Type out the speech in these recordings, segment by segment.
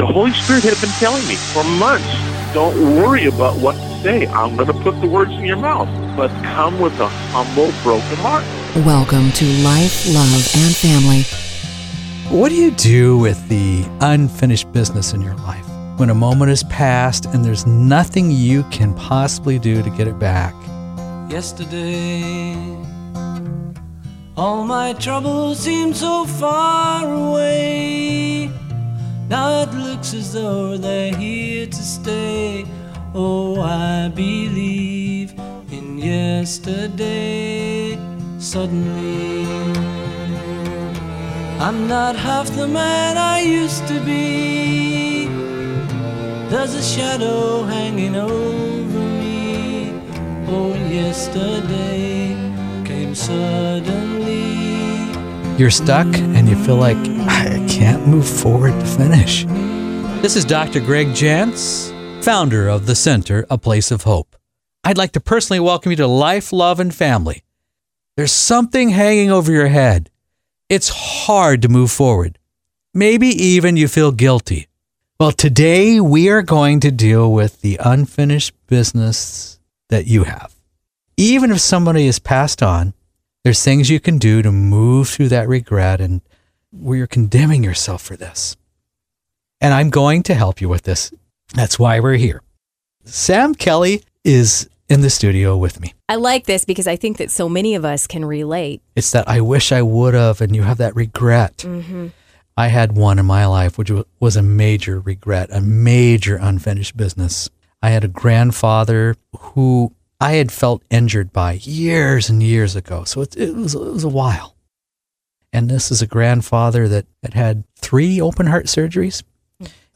The Holy Spirit had been telling me for months, don't worry about what to say. I'm going to put the words in your mouth, but come with a humble, broken heart. Welcome to Life, Love, and Family. What do you do with the unfinished business in your life when a moment has passed and there's nothing you can possibly do to get it back? Yesterday, all my troubles seem so far away. Now it looks as though they're here to stay. Oh, I believe in yesterday. Suddenly, I'm not half the man I used to be. There's a shadow hanging over me. Oh, yesterday came suddenly. You're stuck and you feel like I can't move forward to finish. This is Dr. Gregg Jantz, founder of the Center, A Place of Hope. I'd like to personally welcome you to Life, Love, and Family. There's something hanging over your head. It's hard to move forward. Maybe even you feel guilty. Well, today we are going to deal with the unfinished business that you have. Even if somebody has passed on, there's things you can do to move through that regret and where you're condemning yourself for this. And I'm going to help you with this. That's why we're here. Sam Kelly is in the studio with me. I like this because I think that so many of us can relate. It's that I wish I would have, and you have that regret. Mm-hmm. I had one in my life, which was a major regret, a major unfinished business. I had a grandfather who I had felt injured by years and years ago. So it, it, was, it was a while. And this is a grandfather that had had three open heart surgeries.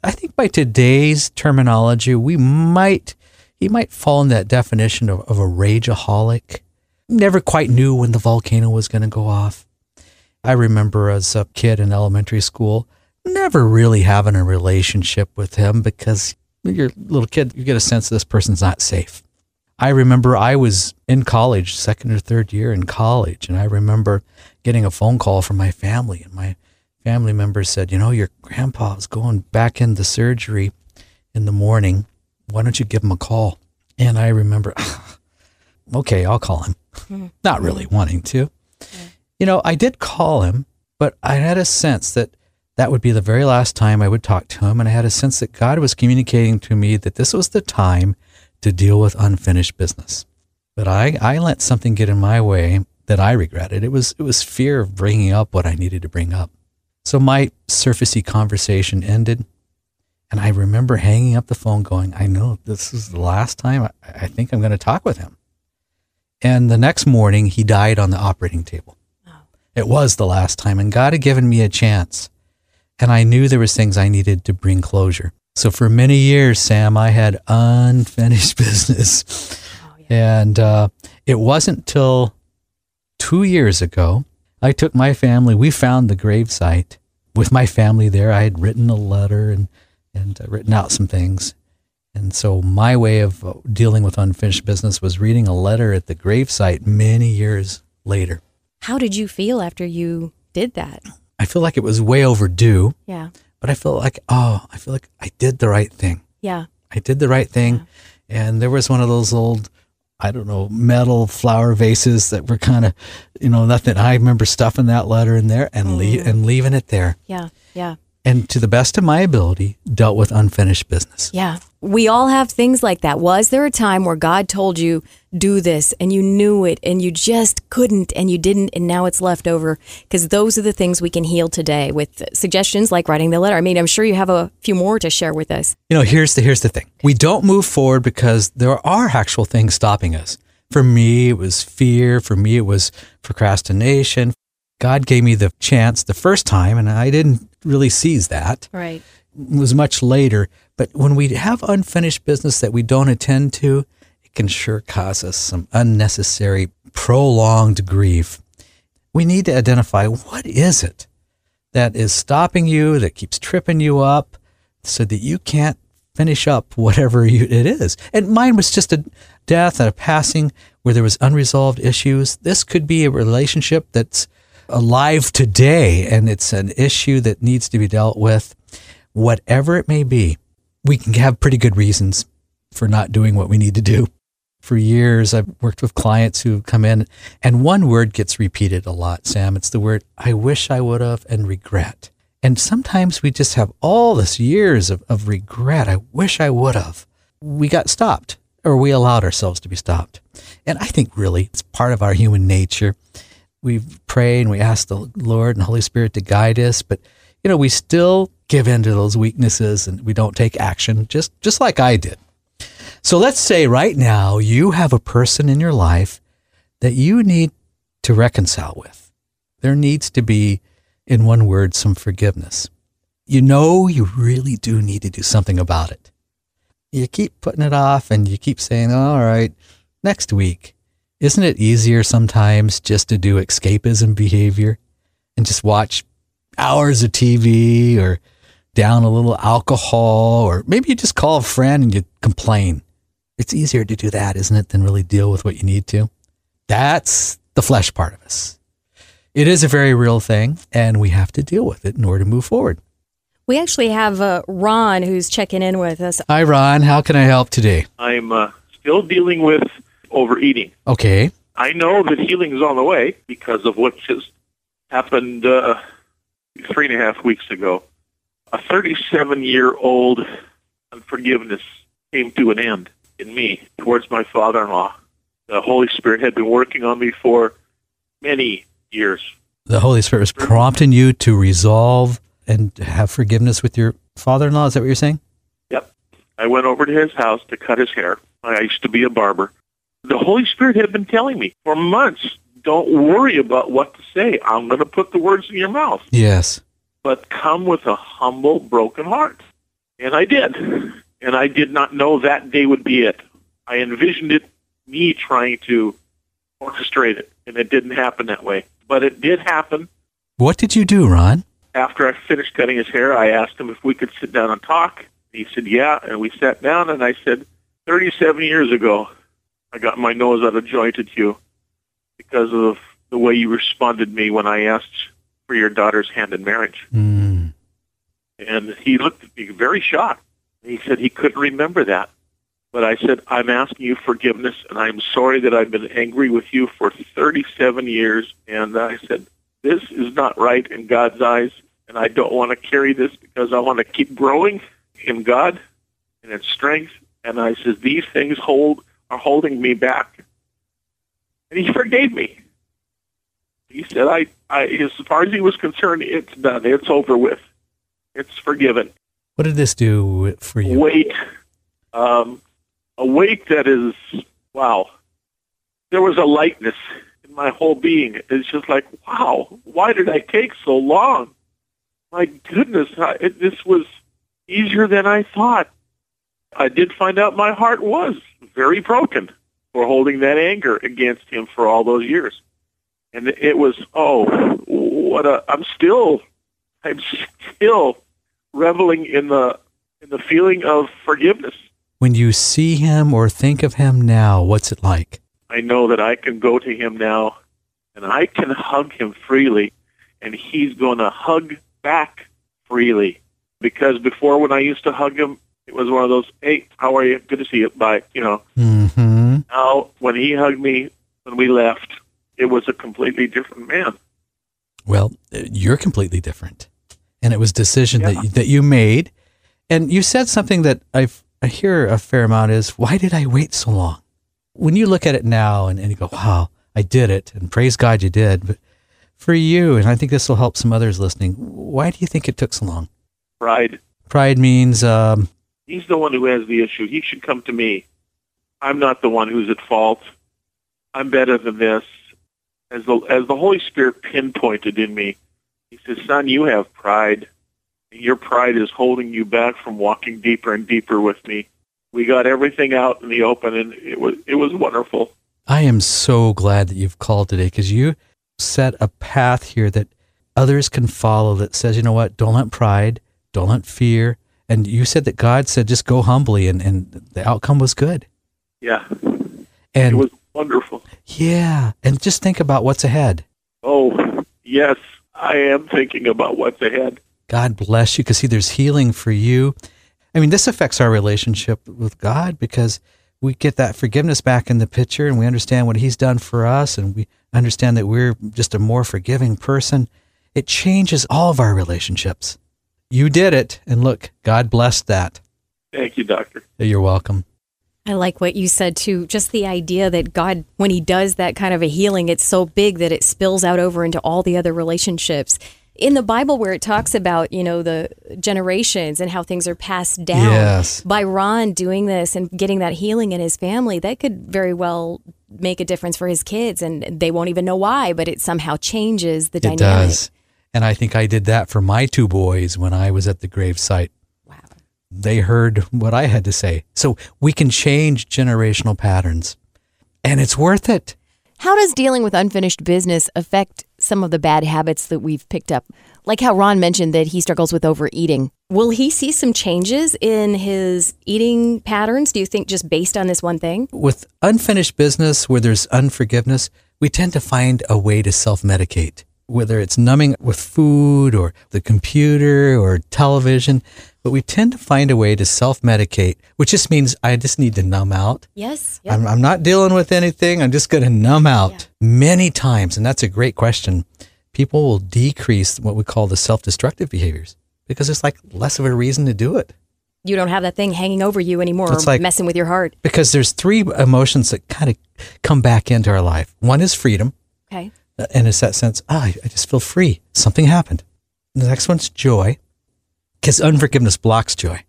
I think by today's terminology, we might, he might fall in that definition of, of a rageaholic. Never quite knew when the volcano was going to go off. I remember as a kid in elementary school, never really having a relationship with him because you're a little kid, you get a sense this person's not safe. I remember I was in college, second or third year in college, and I remember getting a phone call from my family, and my family members said, "You know, your grandpa's going back into surgery in the morning. Why don't you give him a call?" And I remember, okay, I'll call him. Mm-hmm. Not really wanting to. You know, I did call him, but I had a sense that that would be the very last time I would talk to him. And I had a sense that God was communicating to me that this was the time to deal with unfinished business. But I, I let something get in my way that I regretted. It was, it was fear of bringing up what I needed to bring up. So my surfacey conversation ended. And I remember hanging up the phone going, I know this is the last time I, I think I'm going to talk with him. And the next morning, he died on the operating table. It was the last time, and God had given me a chance. And I knew there was things I needed to bring closure. So for many years, Sam, I had unfinished business. And uh, it wasn't till two years ago, I took my family, we found the gravesite with my family there. I had written a letter and, and uh, written out some things. And so my way of dealing with unfinished business was reading a letter at the gravesite many years later. How did you feel after you did that? I feel like it was way overdue, Yeah. but I feel like, oh, I feel like I did the right thing. Yeah. I did the right thing. And there was one of those old, I don't know, metal flower vases that were kind of, you know, nothing. I remember stuffing that letter in there and, lea- mm. and leaving it there. Yeah. Yeah. And to the best of my ability, dealt with unfinished business. Yeah. We all have things like that. Was there a time where God told you, do this, and you knew it, and you just couldn't, and you didn't, and now it's left over? Because those are the things we can heal today with suggestions like writing the letter. I mean, I'm sure you have a few more to share with us. You know, here's the here's the thing. We don't move forward because there are actual things stopping us. For me, it was fear. For me, it was procrastination. God gave me the chance the first time, and I didn't really seize that. Right. Was much later. But when we have unfinished business that we don't attend to, it can sure cause us some unnecessary, prolonged grief. We need to identify what is it that is stopping you, that keeps tripping you up, so that you can't finish up whatever you, it is. And mine was just a death and a passing where there was unresolved issues. This could be a relationship that's alive today and it's an issue that needs to be dealt with. Whatever it may be, we can have pretty good reasons for not doing what we need to do. For years, I've worked with clients who come in, and one word gets repeated a lot, Sam. It's the word, I wish I would have, and regret. And sometimes we just have all this years of, of regret. I wish I would have. We got stopped, or we allowed ourselves to be stopped. And I think really it's part of our human nature. We pray and we ask the Lord and Holy Spirit to guide us, but you know, we still give in to those weaknesses and we don't take action, just just like I did. So let's say right now you have a person in your life that you need to reconcile with. There needs to be, in one word, some forgiveness. You know you really do need to do something about it. You keep putting it off and you keep saying, oh, all right, next week. Isn't it easier sometimes just to do escapism behavior and just watch hours of TV or down a little alcohol, or maybe you just call a friend and you complain. It's easier to do that, isn't it, than really deal with what you need to? That's the flesh part of us. It is a very real thing, and we have to deal with it in order to move forward. We actually have uh, Ron who's checking in with us. Hi, Ron. How can I help today? I'm uh, still dealing with overeating. Okay. I know that healing is on the way because of what just happened uh, three and a half weeks ago. A 37 year old unforgiveness came to an end in me towards my father in law. The Holy Spirit had been working on me for many years. The Holy Spirit was prompting you to resolve and have forgiveness with your father in law. Is that what you're saying? Yep. I went over to his house to cut his hair. I used to be a barber. The Holy Spirit had been telling me for months, don't worry about what to say. I'm going to put the words in your mouth. Yes. But come with a humble, broken heart. And I did. And I did not know that day would be it. I envisioned it, me trying to orchestrate it, and it didn't happen that way. But it did happen. What did you do, Ron? After I finished cutting his hair, I asked him if we could sit down and talk. He said, yeah, and we sat down, and I said, 37 years ago, I got my nose out of joint at you because of the way you responded to me when I asked for your daughter's hand in marriage. Mm. And he looked at me very shocked. He said he couldn't remember that. But I said, I'm asking you forgiveness, and I'm sorry that I've been angry with you for 37 years. And I said, this is not right in God's eyes, and I don't want to carry this because I want to keep growing in God and in strength. And I said, these things hold are holding me back. And he forgave me. He said, I, I, as far as he was concerned, it's done. It's over with. It's forgiven. What did this do for you? Weight, um, a weight that is, wow. There was a lightness in my whole being. It's just like, wow, why did I take so long? My goodness, I, it, this was easier than I thought. I did find out my heart was very broken for holding that anger against him for all those years. And it was, oh, what a, I'm still, I'm still reveling in the, in the feeling of forgiveness. When you see him or think of him now, what's it like? I know that I can go to him now and I can hug him freely and he's going to hug back freely. Because before when I used to hug him, it was one of those, hey, how are you? Good to see you. Bye. You know, Mm-hmm. now when he hugged me when we left, it was a completely different man. Well, uh, you're completely different. And it was a decision Yeah. that, you, that you made. And you said something that I've, I hear a fair amount is, why did I wait so long? When you look at it now and, and you go, wow, I did it, and praise God you did. But for you, and I think this will help some others listening, why do you think it took so long? Pride. Pride means, um, He's the one who has the issue. He should come to me. I'm not the one who's at fault. I'm better than this. As the as the Holy Spirit pinpointed in me, he says, "Son, you have pride. Your pride is holding you back from walking deeper and deeper with me." We got everything out in the open, and it was it was wonderful. I am so glad that you've called today because you set a path here that others can follow that says, you know what, don't let pride, don't let fear. And you said that God said, just go humbly, and, and the outcome was good. Yeah, And it was wonderful. Yeah, and just think about what's ahead. Oh, yes, I am thinking about what's ahead. God bless you. Because see, there's healing for you. I mean, this affects our relationship with God because we get that forgiveness back in the picture and we understand what He's done for us and we understand that we're just a more forgiving person. It changes all of our relationships. You did it. And look, God blessed that. Thank you, Doctor. You're welcome. I like what you said too. Just the idea that God, when He does that kind of a healing, it's so big that it spills out over into all the other relationships. In the Bible, where it talks about, you know, the generations and how things are passed down, Yes. by Ron doing this and getting that healing in his family, that could very well make a difference for his kids. And they won't even know why, but it somehow changes the It dynamic. does. And I think I did that for my two boys when I was at the gravesite. Wow. They heard what I had to say. So we can change generational patterns. And it's worth it. How does dealing with unfinished business affect some of the bad habits that we've picked up? Like how Ron mentioned that he struggles with overeating. Will he see some changes in his eating patterns, do you think, just based on this one thing? With unfinished business where there's unforgiveness, we tend to find a way to self medicate, whether it's numbing with food or the computer or television. But we tend to find a way to self medicate, which just means I just need to numb out. Yes. I'm, I'm not dealing with anything. I'm just going to numb out many times. And that's a great question. People will decrease what we call the self destructive behaviors because it's like less of a reason to do it. You don't have that thing hanging over you anymore It's or like- messing with your heart. Because there's three emotions that kind of come back into our life. One is freedom. Okay. And it's that sense, ah, I I just feel free. Something happened. The next one's joy because unforgiveness blocks joy.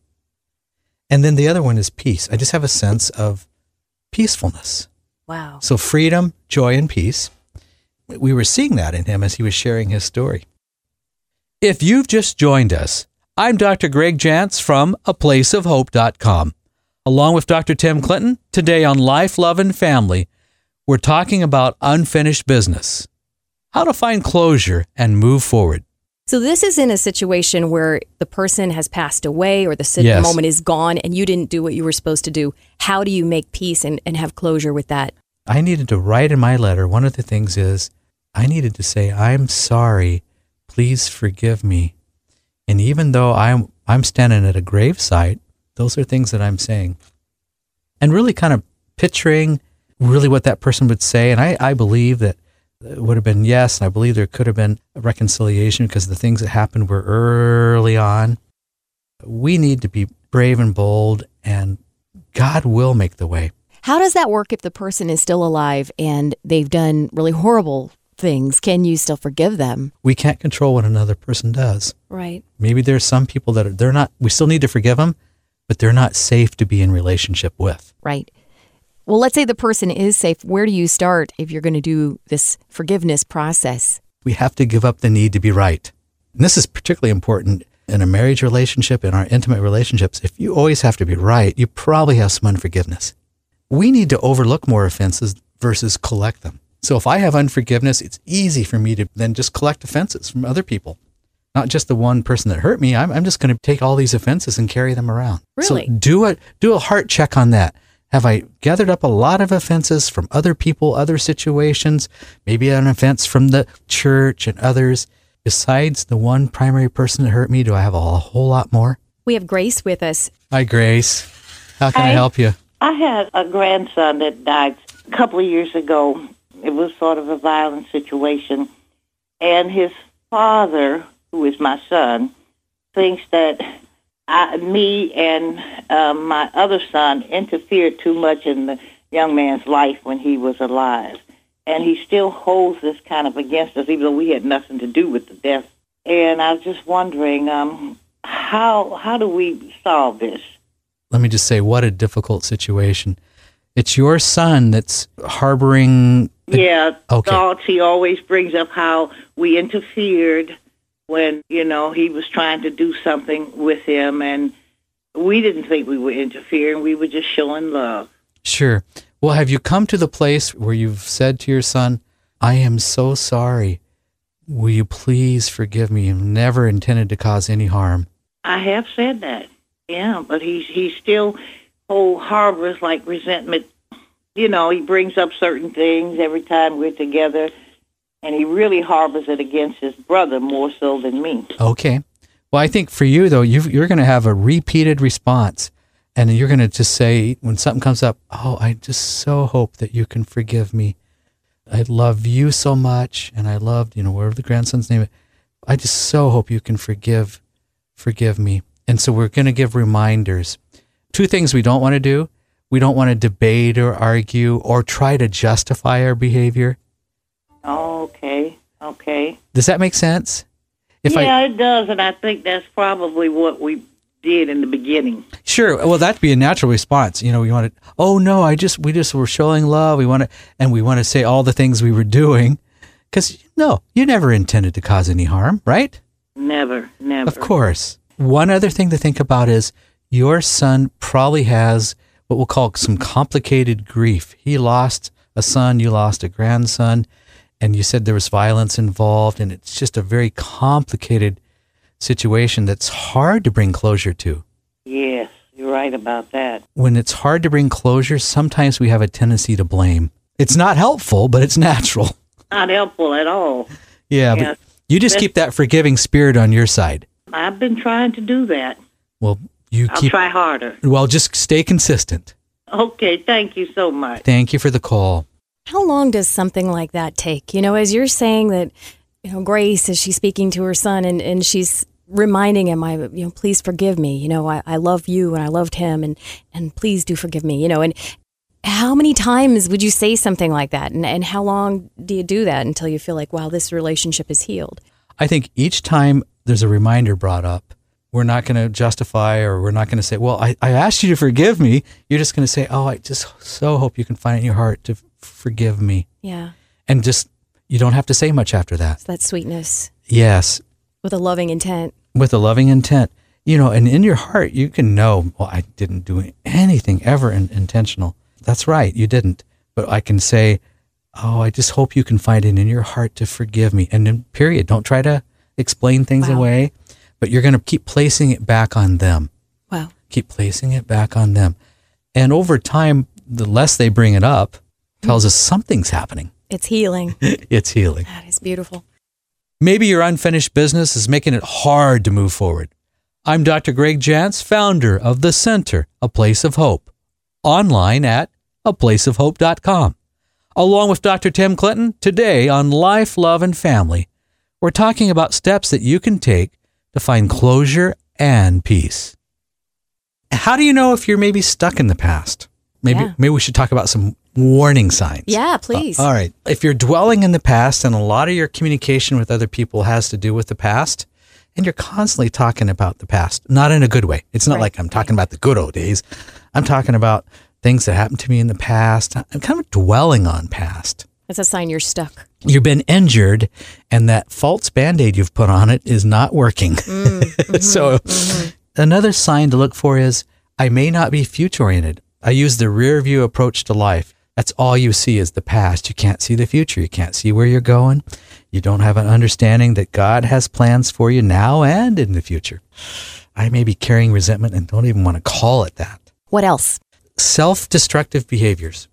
And then the other one is peace. I just have a sense of peacefulness. Wow. So freedom, joy, and peace. We were seeing that in him as he was sharing his story. If you've just joined us, I'm Dr. Gregg Jantz from aplaceofhope.com. Along with Dr. Tim Clinton, today on Life, Love, and Family, we're talking about unfinished business, how to find closure and move forward. So this is in a situation where the person has passed away or the sit- Yes. moment is gone and you didn't do what you were supposed to do. How do you make peace and, and have closure with that? I needed to write in my letter, one of the things is I needed to say, I'm sorry, please forgive me. And even though I'm I'm standing at a gravesite, those are things that I'm saying. And really kind of picturing really what that person would say. And I, I believe that would have been yes, and I believe there could have been a reconciliation because the things that happened were early on. We need to be brave and bold, and God will make the way. How does that work if the person is still alive and they've done really horrible things? Can you still forgive them? We can't control what another person does. Right. Maybe there's some people that are, they're not, we still need to forgive them, but they're not safe to be in relationship with. Right. Well, let's say the person is safe. Where do you start if you're going to do this forgiveness process? We have to give up the need to be right. And this is particularly important in a marriage relationship, in our intimate relationships. If you always have to be right, you probably have some unforgiveness. We need to overlook more offenses versus collect them. So if I have unforgiveness, it's easy for me to then just collect offenses from other people. Not just the one person that hurt me. I'm, I'm just going to take all these offenses and carry them around. Really? So do a, do a heart check on that. Have I gathered up a lot of offenses from other people, other situations, maybe an offense from the church and others? Besides the one primary person that hurt me, do I have a whole lot more? We have Grace with us. Hi, Grace. How can I Hi. help you? I had a grandson that died a couple of years ago. It was sort of a violent situation. And his father, who is my son, thinks that I, me and um, my other son interfered too much in the young man's life when he was alive. And he still holds this kind of against us, even though we had nothing to do with the death. And I was just wondering, um, how how do we solve this? Let me just say, what a difficult situation. It's your son that's harboring. Yeah, Okay. thoughts. He always brings up how we interfered when, you know, he was trying to do something with him, and we didn't think we were interfering. We were just showing love. Sure. Well, have you come to the place where you've said to your son, I am so sorry. Will you please forgive me? I've never intended to cause any harm. I have said that, yeah, but he's he still whole harbors like resentment. You know, he brings up certain things every time we're together, and he really harbors it against his brother more so than me. Okay. Well, I think for you though, you you're going to have a repeated response, and you're going to just say when something comes up, "Oh, I just so hope that you can forgive me. I love you so much, and I loved you know whatever the grandson's name. is. I just so hope you can forgive, forgive me." And so we're going to give reminders. Two things we don't want to do: we don't want to debate or argue or try to justify our behavior. Okay. Okay. Does that make sense? If yeah, I it does, and I think that's probably what we did in the beginning. Sure. Well, that'd be a natural response. You know, we want to, oh no, I just, we just were showing love. We want to, and we want to say all the things we were doing. Because, no, you never intended to cause any harm, right? Never, never. Of course. One other thing to think about is your son probably has what we'll call some complicated grief. He lost a son, you lost a grandson, and you said there was violence involved, and it's just a very complicated situation that's hard to bring closure to. Yes, you're right about that. when it's hard to bring closure, sometimes we have a tendency to blame. It's not helpful, but it's natural. Not helpful at all. Yeah, Yeah. but you just That's- keep that forgiving spirit on your side. I've been trying to do that. Well, you I'll keep try harder. well, just stay consistent. Okay, thank you so much. Thank you for the call. How long does something like that take? You know, as you're saying that, you know, Grace, as she's speaking to her son and, and she's reminding him, I, you know, please forgive me. You know, I, I love you and I loved him and, and please do forgive me, you know, and how many times would you say something like that? And, and how long do you do that until you feel like, wow, this relationship is healed? I think each time there's a reminder brought up, we're not going to justify or we're not going to say, well, I, I asked you to forgive me. You're just going to say, oh, I just so hope you can find it in your heart to forgive me. Yeah. And just, you don't have to say much after that. It's that sweetness Yes, with a loving intent. with a loving intent. You know, and in your heart, you can know, well, I didn't do anything ever in, intentional. That's right, you didn't. But I can say, oh, I just hope you can find it in your heart to forgive me. And then, period. Don't try to explain things Wow. away, but you're going to keep placing it back on them. Wow. Keep placing it back on them. And over time, the less they bring it up, tells us something's happening. It's healing. It's healing. that is beautiful. Maybe your unfinished business is making it hard to move forward. I'm Dr. Gregg Jantz, founder of The Center, A Place of Hope, online at aplaceofhope.com. Along with Dr. Tim Clinton, today on Life, Love, and Family, we're talking about steps that you can take to find closure and peace. How do you know if you're maybe stuck in the past? Maybe, Yeah. maybe we should talk about some warning signs. Yeah, please. Uh, all right. If you're dwelling in the past and a lot of your communication with other people has to do with the past, and you're constantly talking about the past, not in a good way. It's not Right, like I'm talking about the good old days. I'm talking about things that happened to me in the past. I'm kind of dwelling on past. That's a sign you're stuck. You've been injured, and that false band aid you've put on it is not working. Mm, mm-hmm, so, mm-hmm. another sign to look for is I may not be future oriented. I use the rear view approach to life. That's all you see is the past. You can't see the future. You can't see where you're going. You don't have an understanding that God has plans for you now and in the future. I may be carrying resentment and don't even want to call it that What else? self destructive behaviors.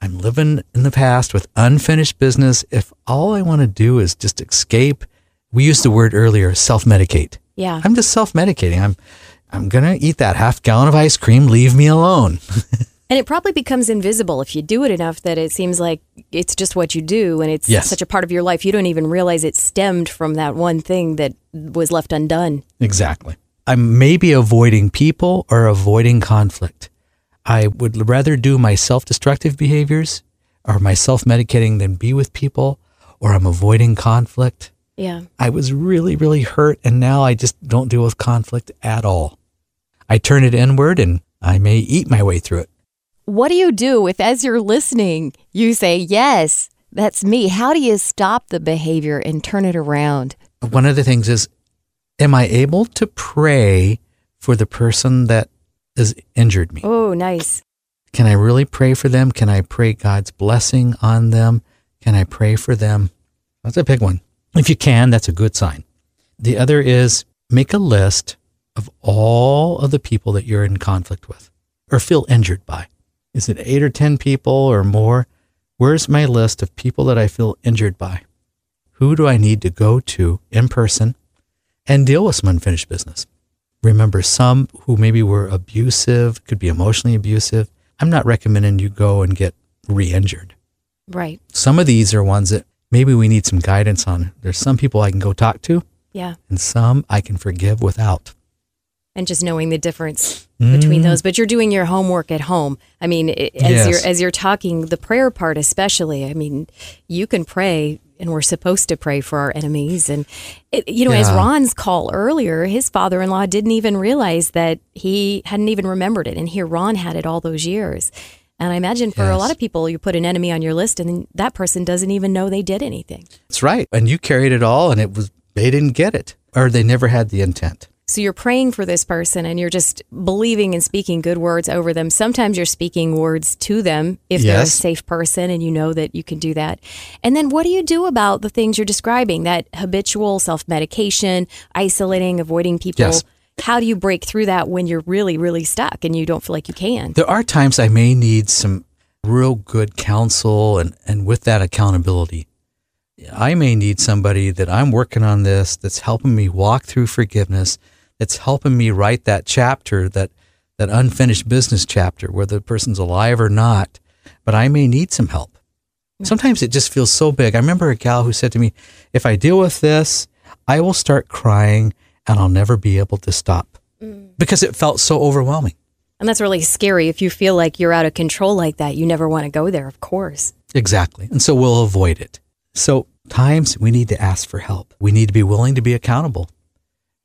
I'm living in the past with unfinished business. If all I want to do is just escape, we used the word earlier, self medicate. Yeah. I'm just self medicating. I'm, I'm going to eat that half gallon of ice cream. Leave me alone. And it probably becomes invisible if you do it enough that it seems like it's just what you do and it's Yes. such a part of your life. You don't even realize it stemmed from that one thing that was left undone. Exactly. I'm maybe avoiding people or avoiding conflict. I would rather do my self destructive behaviors or my self medicating than be with people or I'm avoiding conflict. Yeah. I was really, really hurt, and now I just don't deal with conflict at all. I turn it inward and I may eat my way through it. What do you do if, as you're listening, you say, Yes, that's me? How do you stop the behavior and turn it around? One of the things is, am I able to pray for the person that has injured me? Oh, nice. Can I really pray for them? Can I pray God's blessing on them? Can I pray for them? That's a big one. If you can, that's a good sign. The other is make a list of all of the people that you're in conflict with or feel injured by. Is it eight or 10 people or more? Where's my list of people that I feel injured by? Who do I need to go to in person and deal with some unfinished business. Remember, some who maybe were abusive, could be emotionally abusive. I'm not recommending you go and get re injured. Right. Some of these are ones that maybe we need some guidance on. There's some people I can go talk to, Yeah. and some I can forgive without. And just knowing the difference between mm. those. But you're doing your homework at home. I mean, i- as Yes. you're as you're talking, the prayer part especially. I mean, you can pray, and we're supposed to pray for our enemies. And it, you know, as Ron's call earlier, his father-in-law didn't even realize that he hadn't even remembered it, and here Ron had it all those years. And I imagine for a lot of people, you put an enemy on your list, and then that person doesn't even know they did anything. That's right. And you carried it all, and it was they didn't get it, or they never had the intent. So you're praying for this person and you're just believing and speaking good words over them. Sometimes you're speaking words to them if they're a safe person and you know that you can do that. And then what do you do about the things you're describing? That habitual self medication, isolating, avoiding people. Yes. How do you break through that when you're really, really stuck and you don't feel like you can? There are times I may need some real good counsel and, and with that accountability. I may need somebody that I'm working on this that's helping me walk through forgiveness, that's helping me write that chapter, that, that unfinished business chapter, whether the person's alive or not. But I may need some help. Sometimes it just feels so big. I remember a gal who said to me, If I deal with this, I will start crying and I'll never be able to stop mm. because it felt so overwhelming. And that's really scary. If you feel like you're out of control like that, you never want to go there, of course. Exactly. And so we'll avoid it. So, times we need to ask for help. We need to be willing to be accountable.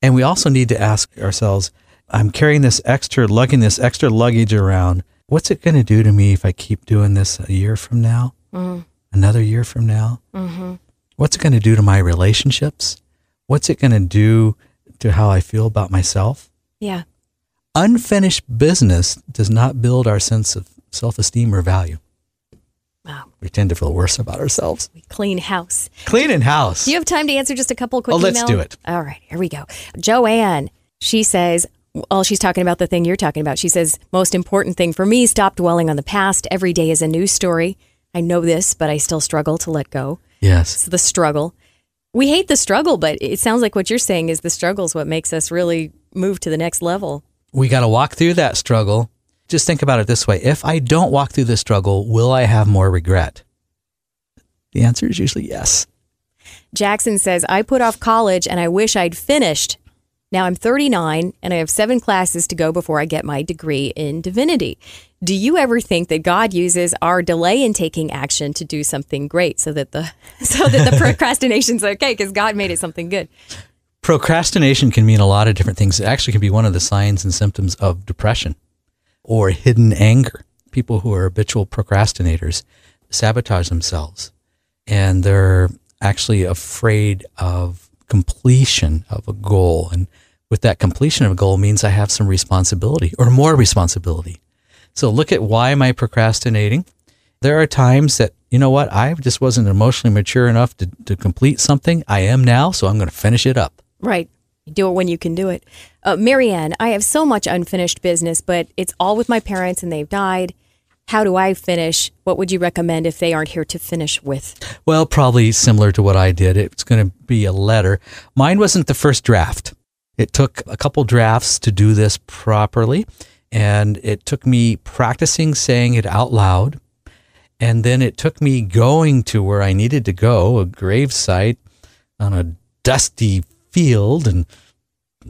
And we also need to ask ourselves I'm carrying this extra, lugging this extra luggage around. What's it going to do to me if I keep doing this a year from now? Mm-hmm. Another year from now? Mm-hmm. What's it going to do to my relationships? What's it going to do to how I feel about myself? Yeah. Unfinished business does not build our sense of self esteem or value. Wow. We tend to feel worse about ourselves. We clean house. Cleaning house. Do you have time to answer just a couple quick Oh, let's email? do it. All right, here we go. Joanne, she says, well, she's talking about the thing you're talking about. She says, most important thing for me, stop dwelling on the past. Every day is a new story. I know this, but I still struggle to let go. yes. It's the struggle. We hate the struggle, but it sounds like what you're saying is the struggle is what makes us really move to the next level. We got to walk through that struggle. Just think about it this way if I don't walk through the struggle, will I have more regret? The answer is usually yes. Jackson says, I put off college and I wish I'd finished. Now I'm 39 and I have seven classes to go before I get my degree in divinity. Do you ever think that God uses our delay in taking action to do something great so that the so that the procrastination's okay because God made it something good? Procrastination can mean a lot of different things. It actually can be one of the signs and symptoms of depression or hidden anger. People who are habitual procrastinators sabotage themselves and they're actually afraid of completion of a goal. And with that completion of a goal means I have some responsibility or more responsibility. So look at why am I procrastinating? There are times that, you know what, I just wasn't emotionally mature enough to, to complete something. I am now, so I'm going to finish it up. Right. Do it when you can do it. Uh, Marianne, I have so much unfinished business, but it's all with my parents and they've died. How do I finish? What would you recommend if they aren't here to finish with? Well, probably similar to what I did. It's going to be a letter. Mine wasn't the first draft. It took a couple drafts to do this properly, and it took me practicing saying it out loud. And then it took me going to where I needed to go, a grave site on a dusty field and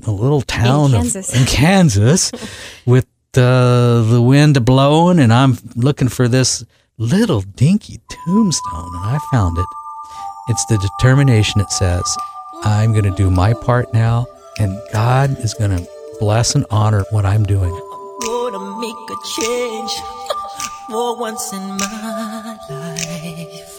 a little town Kansas. Of, in Kansas with uh, the wind blowing, and I'm looking for this little dinky tombstone, and I found it. It's the determination it says, I'm going to do my part now, and God is going to bless and honor what I'm doing. gonna make a change for once in my life.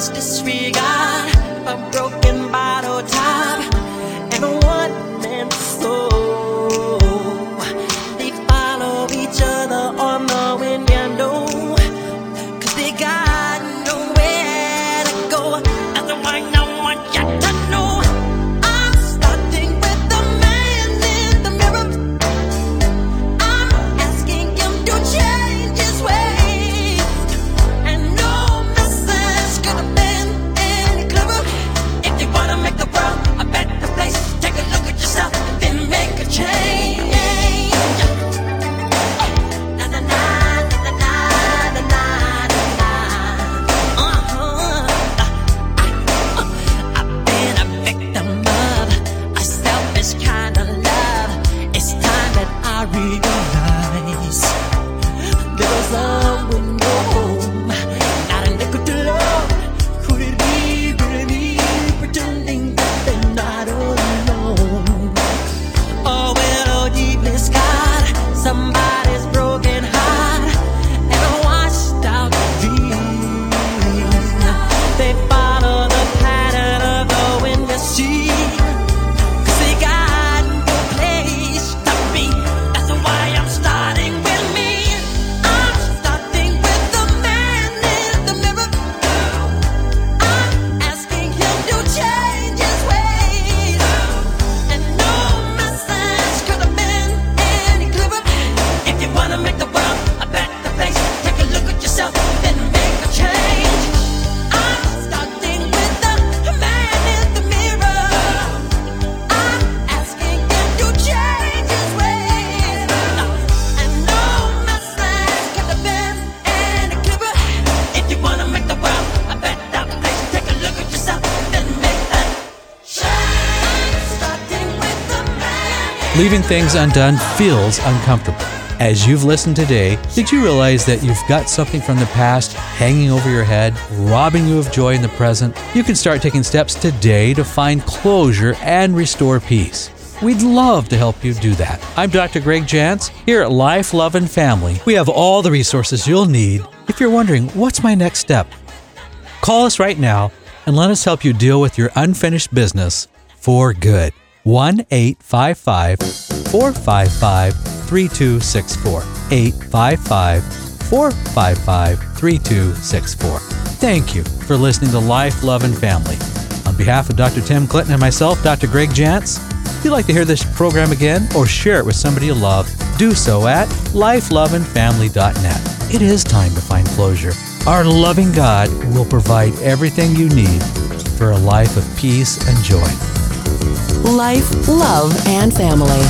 son's disregard, a broken Leaving things undone feels uncomfortable. As you've listened today, did you realize that you've got something from the past hanging over your head, robbing you of joy in the present? You can start taking steps today to find closure and restore peace. We'd love to help you do that. I'm Dr. Gregg Jantz here at Life, Love, and Family. We have all the resources you'll need if you're wondering, what's my next step? Call us right now and let us help you deal with your unfinished business for good. 1 855 455 3264. 855 455 3264. Thank you for listening to Life, Love, and Family. On behalf of Dr. Tim Clinton and myself, Dr. Gregg Jantz, if you'd like to hear this program again or share it with somebody you love, do so at lifeloveandfamily.net. It is time to find closure. Our loving God will provide everything you need for a life of peace and joy. Life, love, and family.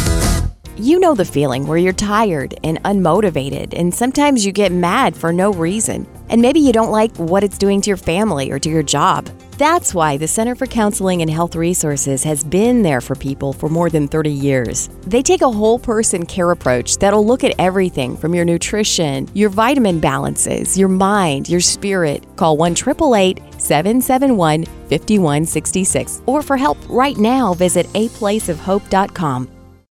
You know the feeling where you're tired and unmotivated, and sometimes you get mad for no reason. And maybe you don't like what it's doing to your family or to your job. That's why the Center for Counseling and Health Resources has been there for people for more than 30 years. They take a whole person care approach that'll look at everything from your nutrition, your vitamin balances, your mind, your spirit. Call 1 888 771 5166. Or for help right now, visit aplaceofhope.com.